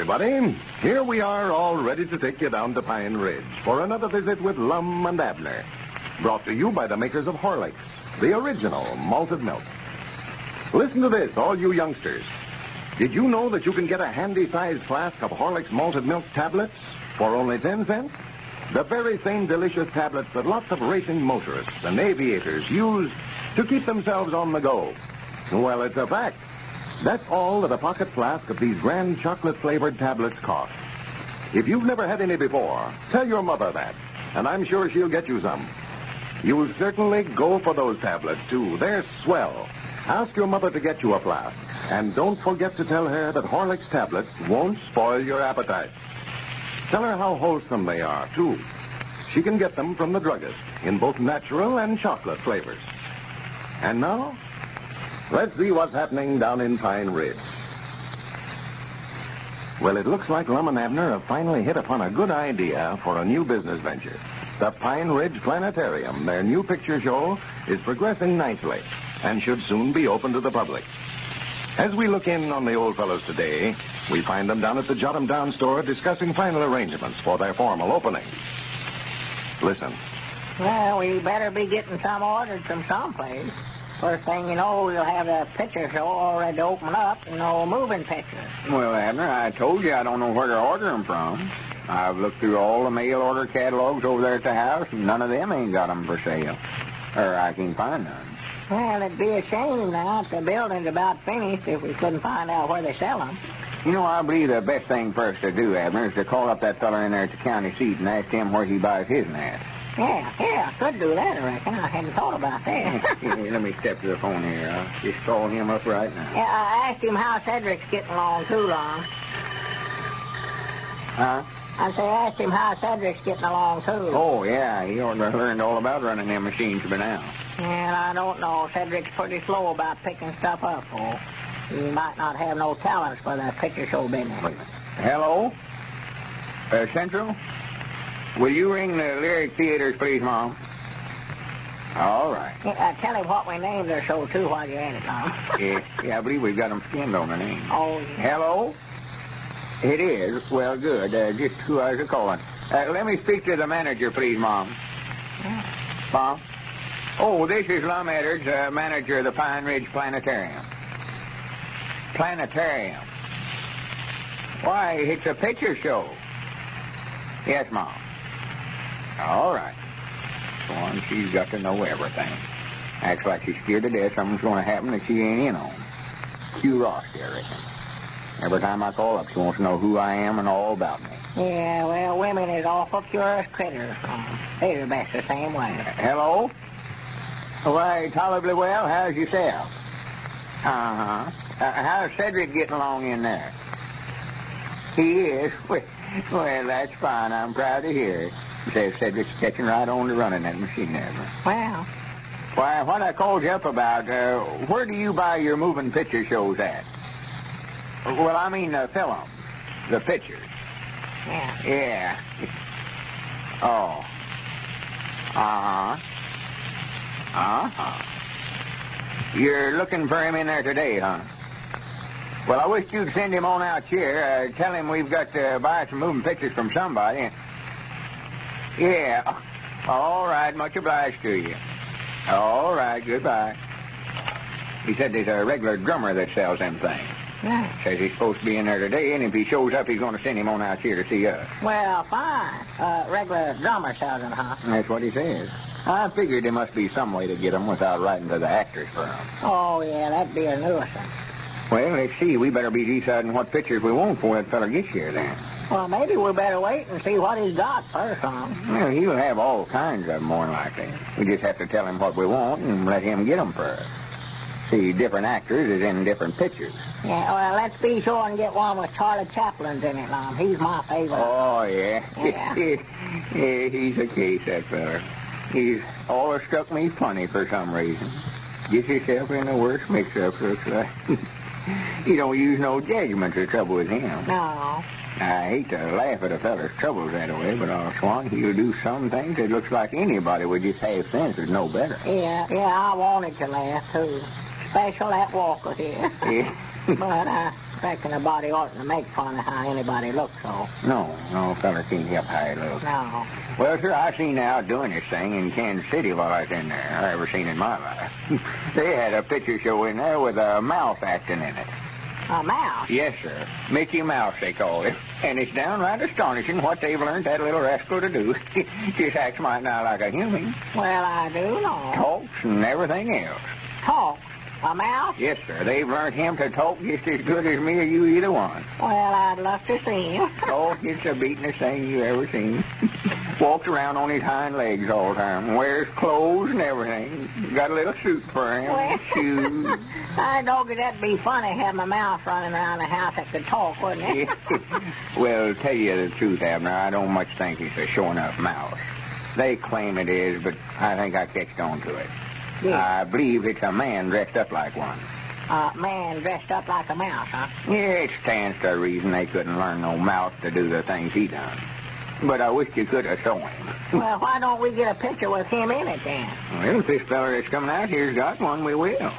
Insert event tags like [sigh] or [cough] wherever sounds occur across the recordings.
Everybody. Here we are, all ready to take you down to Pine Ridge for another visit with Lum and Abner. Brought to you by the makers of Horlicks, the original malted milk. Listen to this, all you youngsters. Did you know that you can get a handy-sized flask of Horlicks malted milk tablets for only 10 cents? The very same delicious tablets that lots of racing motorists and aviators use to keep themselves on the go. Well, it's a fact. That's all that a pocket flask of these grand chocolate-flavored tablets costs. If you've never had any before, tell your mother that, and I'm sure she'll get you some. You'll certainly go for those tablets, too. They're swell. Ask your mother to get you a flask, and don't forget to tell her that Horlicks tablets won't spoil your appetite. Tell her how wholesome they are, too. She can get them from the druggist in both natural and chocolate flavors. And now, let's see what's happening down in Pine Ridge. Well, it looks like Lum and Abner have finally hit upon a good idea for a new business venture. The Pine Ridge Planetarium, their new picture show, is progressing nicely and should soon be open to the public. As we look in on the old fellows today, we find them down at the Jot 'Em Down store discussing final arrangements for their formal opening. Listen. Well, we better be getting some ordered from someplace. First thing you know, we'll have a picture show all ready to open up, you know, moving pictures. Well, Abner, I told you I don't know where to order 'em from. I've looked through all the mail order catalogs over there at the house, and none of them ain't got 'em for sale. Or I can't find none. Well, it'd be a shame now if the building's about finished if we couldn't find out where they sell them. You know, I believe the best thing for us to do, Abner, is to call up that feller in there at the county seat and ask him where he buys his gnats. Yeah, yeah, I could do that, I reckon. I hadn't thought about that. Let me step to the phone here. I'll just call him up right now. yeah, I asked him how Cedric's getting along too long. Huh? I say, asked him how Cedric's getting along too. Oh, yeah, he ought to have learned all about running them machines by now. And I don't know. Cedric's pretty slow about picking stuff up, oh. He might not have no talents for that picture show business. Hello? Uh, Central? Will you ring the Lyric Theaters, please, Mom? All right. Yeah, uh, tell him what we named their show, too, while you're at it, Tom. [laughs] yeah, yeah, I believe we've got them skinned on the name. oh, yeah. Hello? It is. Well, good. Uh, just who I was calling. Uh, let me speak to the manager, please, Mom. Mom? Oh, this is Lum Edwards, uh, manager of the Pine Ridge Planetarium. Planetarium? Why, it's a picture show. Yes, Mom. All right. One, she's got to know everything. Acts like she's scared to death something's going to happen that she ain't in on. Curiosity, I reckon. Every time I call up, she wants to know who I am and all about me. Yeah, well, women is awful curious critters. They're the best the same way. Hello? Why, tolerably well. How's yourself? Uh-huh. Uh, how's Cedric getting along in there? He is? [laughs] Well, that's fine. I'm proud to hear it. Says Cedric's catching right on to running that machine there. Well, Why, what I called you up about, uh, where do you buy your moving picture shows at? Well, I mean the film, the pictures. yeah. Yeah. Oh. Uh-huh. Uh-huh. You're looking for him in there today, huh? Well, I wish you'd send him on out here. Uh, tell him we've got to buy some moving pictures from somebody. Yeah. All right, much obliged to you. All right, goodbye. He said there's a regular drummer that sells them things. Yeah. Says he's supposed to be in there today, and if he shows up, he's going to send him on out here to see us. Well, fine. Uh, regular drummer sells them, huh? That's what he says. I figured there must be some way to get 'em without writing to the actors for 'em. Oh, yeah, that'd be a nuisance. Well, let's see. We better be deciding what pictures we want before that feller gets here then. Well, maybe we better wait and see what he's got first on. Well, he'll have all kinds of 'em more than likely. We just have to tell him what we want and let him get 'em first. See, different actors is in different pictures. Yeah, well, let's be sure and get one with Charlie Chaplin's in it, Lum. He's my favorite. Oh, yeah. Yeah. [laughs] yeah, he's a case, that feller. He's always struck me funny for some reason. Gets himself in the worst mix-ups, looks like. [laughs] you don't use no judgment to trouble with him. No. I hate to laugh at a feller's troubles that way, but I'll swan he'll do some things that looks like anybody with just half sense would know better. Yeah, yeah, I wanted to laugh, too. Special that Walker here. [laughs] Yeah. [laughs] but I reckon a body oughtn't to make fun of how anybody looks so. No, no feller can't help how he looks. No. Well, sir, I seen out doing this thing in Kansas City while I was in there. I ever seen in my life. [laughs] they had a picture show in there with a mouse acting in it. A mouse? Yes, sir. Mickey Mouse, they call him. And it's downright astonishing what they've learned that little rascal to do. [laughs] Just acts might not like a human. Well, I do know. Talks and everything else. Talk. A mouse? Yes, sir. They've learned him to talk just as good as me or you either one. Well, I'd love to see him. [laughs] Oh, it's the beatingest thing you ever seen. Walks around on his hind legs all the time. Wears clothes and everything. Got a little suit for him. Well, Shoes. [laughs] I know that'd be funny having a mouse running around the house that could talk, wouldn't it? [laughs] well, tell you the truth, Abner, I don't much think it's a sure enough mouse. They claim it is, but I think I catched on to it. Yeah. I believe it's a man dressed up like one. A man dressed up like a mouse, huh? Yeah, it stands to reason they couldn't learn no mouse to do the things he done. But I wish you could have shown him. [laughs] Well, why don't we get a picture with him in it then? Well, if this feller that's coming out here's got one, we will.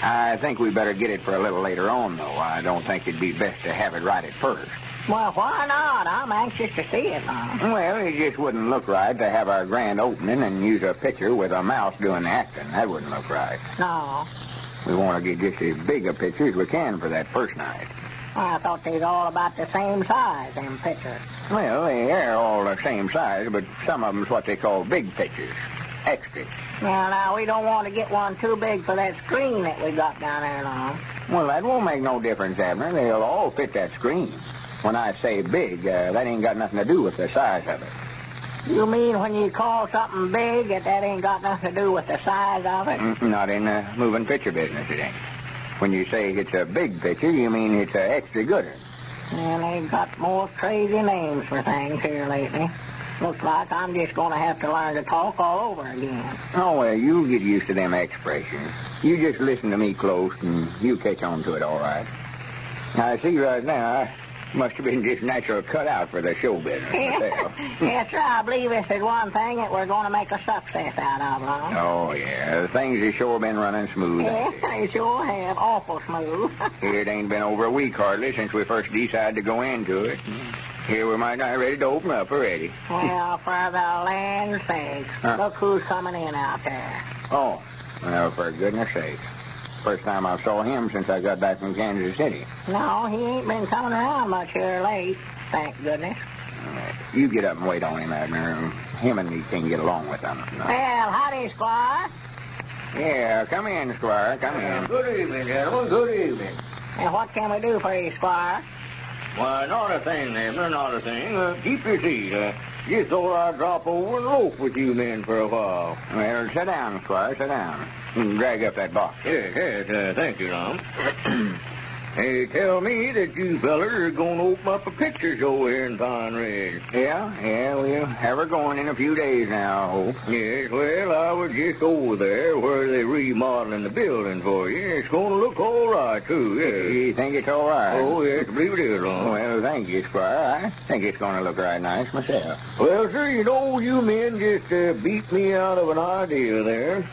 I think we better get it for a little later on, though. I don't think it'd be best to have it right at first. Well, why not? I'm anxious to see it now. Well, it just wouldn't look right to have our grand opening and use a picture with a mouse doing the acting. That wouldn't look right. No. We want to get just as big a picture as we can for that first night. I thought they'd all about the same size, them pictures. Well, they're all the same size, but some of them's what they call big pictures. Extras. Well, now, we don't want to get one too big for that screen that we got down there now. Well, that won't make no difference, Abner. They'll all fit that screen. When I say big, uh, that ain't got nothing to do with the size of it. You mean when you call something big, that that ain't got nothing to do with the size of it? Mm, Not in the moving picture business, it ain't. When you say it's a big picture, you mean it's a extra good one. Well, they've got more crazy names for things here lately. Looks like I'm just going to have to learn to talk all over again. Oh, well, you'll get used to them expressions. You just listen to me close, and you'll catch on to it all right. I see right now, I must have been just natural cut out for the show business [laughs] yes, sir, I believe this is one thing that we're going to make a success out of, Lon. Oh, yeah. Things have sure been running smooth. Yes, [laughs] ain't they? sure have. Awful smooth. [laughs] It ain't been over a week hardly since we first decided to go into it. Here we might not be ready to open up already. well, for the land's sake, Huh. look who's coming in out there. Oh, well, for goodness sake. First time I saw him since I got back from Kansas City. No, he ain't been coming around much here late, thank goodness. Uh, You get up and wait on him, Abner. Him and me can get along with him. Well, howdy, Squire. Yeah, come in, Squire. Come in. Good evening, gentlemen. Good evening. And what can we do for you, Squire? Why, not a thing, Abner, not a thing. Uh, keep your seat. Uh, just thought I'd drop over and loaf with you men for a while. Well, sit down, Squire. Sit down. Drag up that box. Yes, yes, uh, thank you, Tom. [clears throat] they tell me that you fellers are going to open up a picture show here in Pine Ridge. Yeah, yeah, we'll have her going in a few days now, I hope. Yes, well, I was just over there where they're remodeling the building for you. It's going to look all right, too, yes. You think it's all right? Oh, yes, I believe it is, Tom. Well, thank you, Squire. I think it's going to look right nice myself. Well, sir, you know, you men just uh, beat me out of an idea there.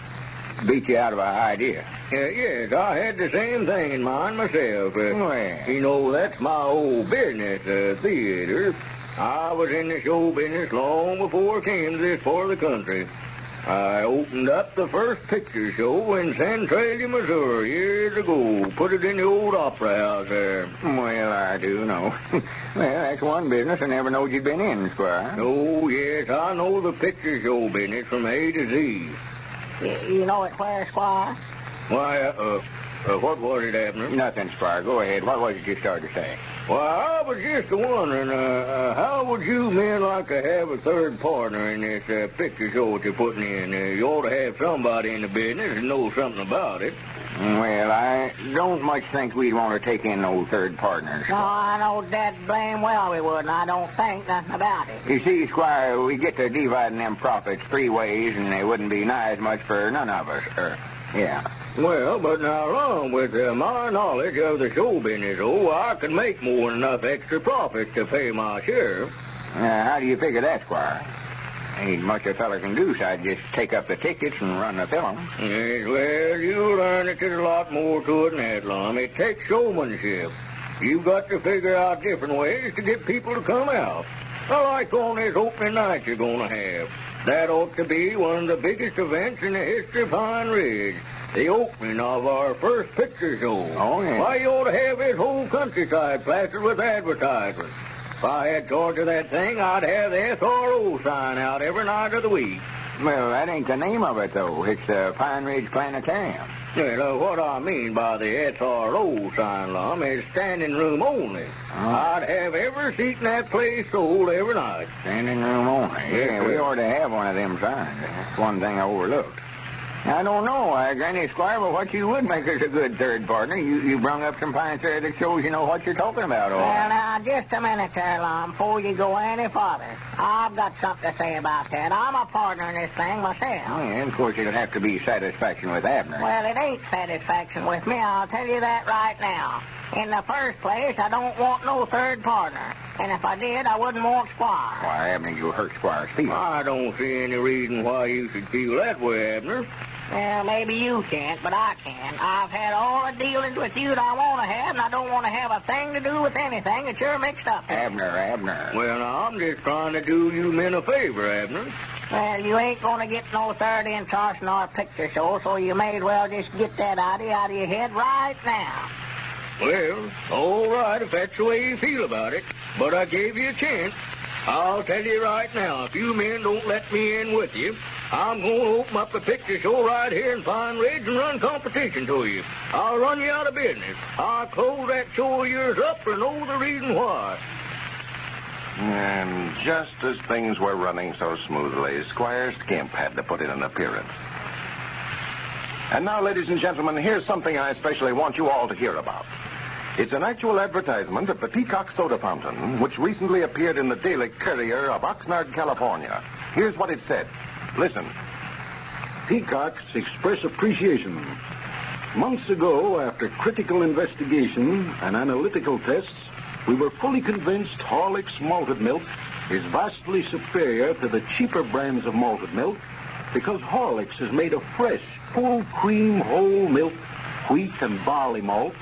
Beat you out of an idea. Uh, yes, I had the same thing in mind myself. Uh, Well. You know, that's my old business, uh, theater. I was in the show business long before I came to this part of the country. I opened up the first picture show in Centralia, Missouri, years ago. Put it in the old opera house there. Well, I do know. [laughs] well, that's one business I never knowed you'd been in, Squire. Oh, yes, I know the picture show business from A to Z. You, you know it where, Squire? Why, uh, uh, what was it, Abner? Nothing, Squire. Go ahead. What was it you started to say? Well, I was just wondering, uh, uh, how would you men like to have a third partner in this uh, picture show that you're putting in? Uh, you ought to have somebody in the business who knows something about it. Well, I don't much think we'd want to take in no third partners. No, I know dead blame well we would, and I don't think nothing about it. You see, Squire, we get to dividing them profits three ways, and they wouldn't be nigh as much for none of us. Er, yeah. Well, but now, along with uh, my knowledge of the show business, oh, I can make more than enough extra profits to pay my share. Uh, how do you figure that, Squire? Ain't much a feller can do, so I'd just take up the tickets and run the film. Yes, well, you learn that there's a lot more to it than that, Lum. It takes showmanship. You've got to figure out different ways to get people to come out. I like on this opening night you're going to have. That ought to be one of the biggest events in the history of Pine Ridge. The opening of our first picture show. Oh, yeah. Why, you ought to have this whole countryside plastered with advertisements. If I had charge of that thing, I'd have the SRO sign out every night of the week. Well, that ain't the name of it, though. It's the Pine Ridge Planetarium. Well, uh, what I mean by the SRO sign, Lum, is standing room only. I'd have every seat in that place sold every night. Standing room only. Yes, Yeah, we ought to have one of them signs. That's one thing I overlooked. I don't know, uh, Granny Squire, but what you would make us a good third partner. You you brung up some fine there that shows you know what you're talking about, all Well, now, just a minute there, Lum, before you go any farther. I've got something to say about that. I'm a partner in this thing myself. Oh, yeah, and of course it'll have to be satisfaction with Abner. Well, it ain't satisfaction with me, I'll tell you that right now. In the first place, I don't want no third partner. And if I did, I wouldn't want Squire. Why, Abner, you hurt Squire's feelings. I don't see any reason why you should feel that way, Abner. Well, maybe you can't, but I can. I've had all the dealings with you that I want to have, and I don't want to have a thing to do with anything that you're mixed up in. Abner, Abner. Well, now, I'm just trying to do you men a favor, Abner. Well, you ain't going to get no third in charge in our picture show, so you may as well just get that idea out of your head right now. Well, all right, if that's the way you feel about it. But I gave you a chance. I'll tell you right now, if you men don't let me in with you, I'm going to open up a picture show right here in Pine Ridge and run competition to you. I'll run you out of business. I'll close that show of yours up for no the reason why. And just as things were running so smoothly, Squire Skimp had to put in an appearance. And now, ladies and gentlemen, here's something I especially want you all to hear about. It's an actual advertisement of the Peacock Soda Fountain, which recently appeared in the Daily Courier of Oxnard, California. Here's what it said. Listen. Peacocks express appreciation. Months ago, after critical investigation and analytical tests, we were fully convinced Horlicks malted milk is vastly superior to the cheaper brands of malted milk because Horlicks is made of fresh, full cream whole milk, wheat and barley malt,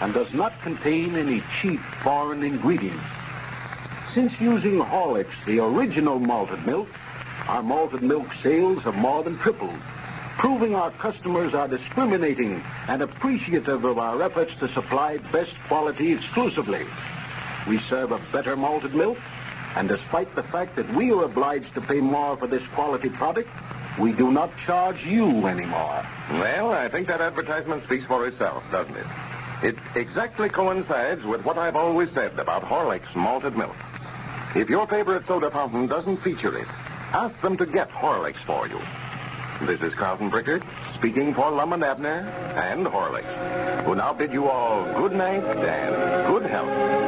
and does not contain any cheap foreign ingredients. Since using Horlicks, the original malted milk, our malted milk sales have more than tripled, proving our customers are discriminating and appreciative of our efforts to supply best quality exclusively. We serve a better malted milk, and despite the fact that we are obliged to pay more for this quality product, we do not charge you anymore. Well, I think that advertisement speaks for itself, doesn't it? It exactly coincides with what I've always said about Horlicks malted milk. If your favorite soda fountain doesn't feature it, ask them to get Horlicks for you. This is Carlton Brickert speaking for Lum and Abner and Horlicks, who now bid you all good night and good health.